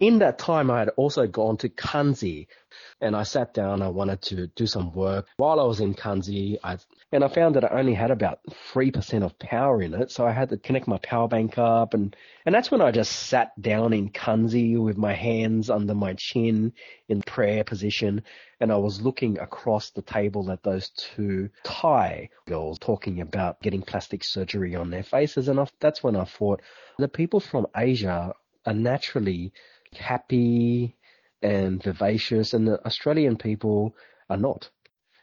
In that time, I had also gone to Kanzi and I sat down. I wanted to do some work. While I was in Kanzi, I, and I found that I only had about 3% of power in it. So I had to connect my power bank up and, and that's when I just sat down in Kanzi with my hands under my chin in prayer position. And I was looking across the table at those two Thai girls talking about getting plastic surgery on their faces. And I, that's when I thought the people from Asia are naturally happy and vivacious, and the Australian people are not.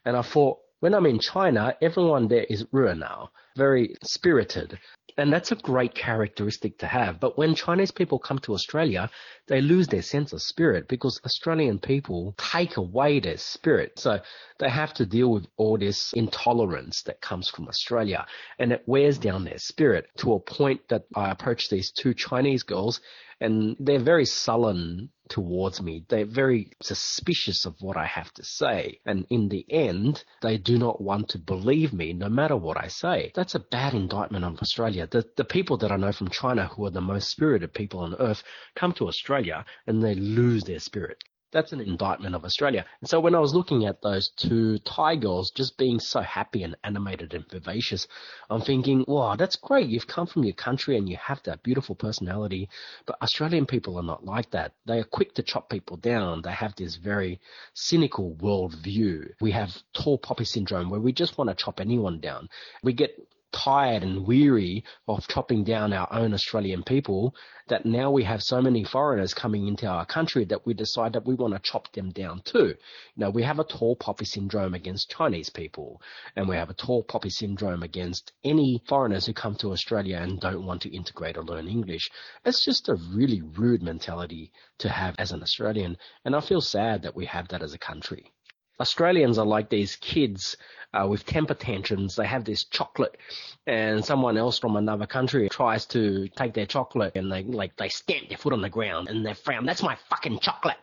And I thought, when I'm in China, everyone there is now, very spirited. And that's a great characteristic to have. But when Chinese people come to Australia, they lose their sense of spirit because Australian people take away their spirit. So they have to deal with all this intolerance that comes from Australia and it wears down their spirit to a point that I approach these two Chinese girls and they're very sullen towards me. They're very suspicious of what I have to say. And in the end, they do not want to believe me no matter what I say. That's a bad indictment of Australia. The, the people that I know from China who are the most spirited people on earth come to Australia and they lose their spirit that's an indictment of Australia. And so when I was looking at those two Thai girls just being so happy and animated and vivacious, I'm thinking, wow, that's great. You've come from your country and you have that beautiful personality. But Australian people are not like that. They are quick to chop people down. They have this very cynical world view. We have tall poppy syndrome where we just want to chop anyone down. We get tired and weary of chopping down our own Australian people that now we have so many foreigners coming into our country that we decide that we want to chop them down too. You know, we have a tall poppy syndrome against Chinese people and we have a tall poppy syndrome against any foreigners who come to Australia and don't want to integrate or learn English. It's just a really rude mentality to have as an Australian and I feel sad that we have that as a country. Australians are like these kids uh, with temper tantrums. They have this chocolate, and someone else from another country tries to take their chocolate, and they like they stamp their foot on the ground and they frown. That's my fucking chocolate.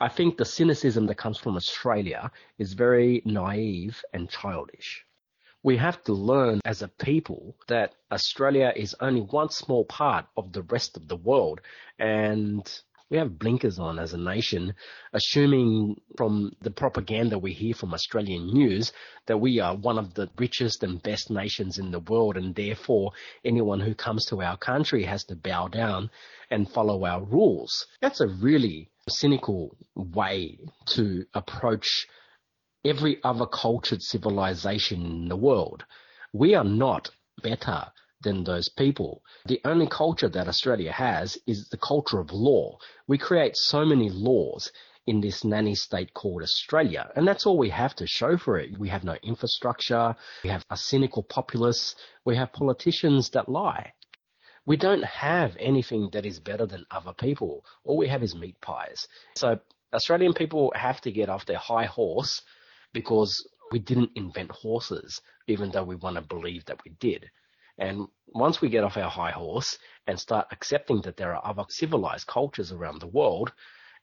I think the cynicism that comes from Australia is very naive and childish. We have to learn as a people that Australia is only one small part of the rest of the world and we have blinkers on as a nation, assuming from the propaganda we hear from Australian news that we are one of the richest and best nations in the world, and therefore anyone who comes to our country has to bow down and follow our rules. That's a really cynical way to approach every other cultured civilization in the world. We are not better than those people. The only culture that Australia has is the culture of law. We create so many laws in this nanny state called Australia. And that's all we have to show for it. We have no infrastructure. We have a cynical populace. We have politicians that lie. We don't have anything that is better than other people. All we have is meat pies. So Australian people have to get off their high horse because we didn't invent horses, even though we want to believe that we did. And once we get off our high horse and start accepting that there are other civilized cultures around the world,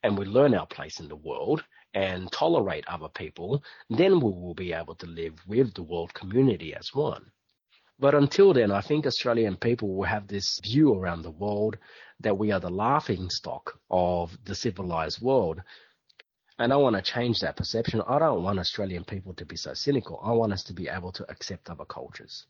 and we learn our place in the world and tolerate other people, then we will be able to live with the world community as one. But until then, I think Australian people will have this view around the world that we are the laughing stock of the civilized world. And I want to change that perception. I don't want Australian people to be so cynical. I want us to be able to accept other cultures.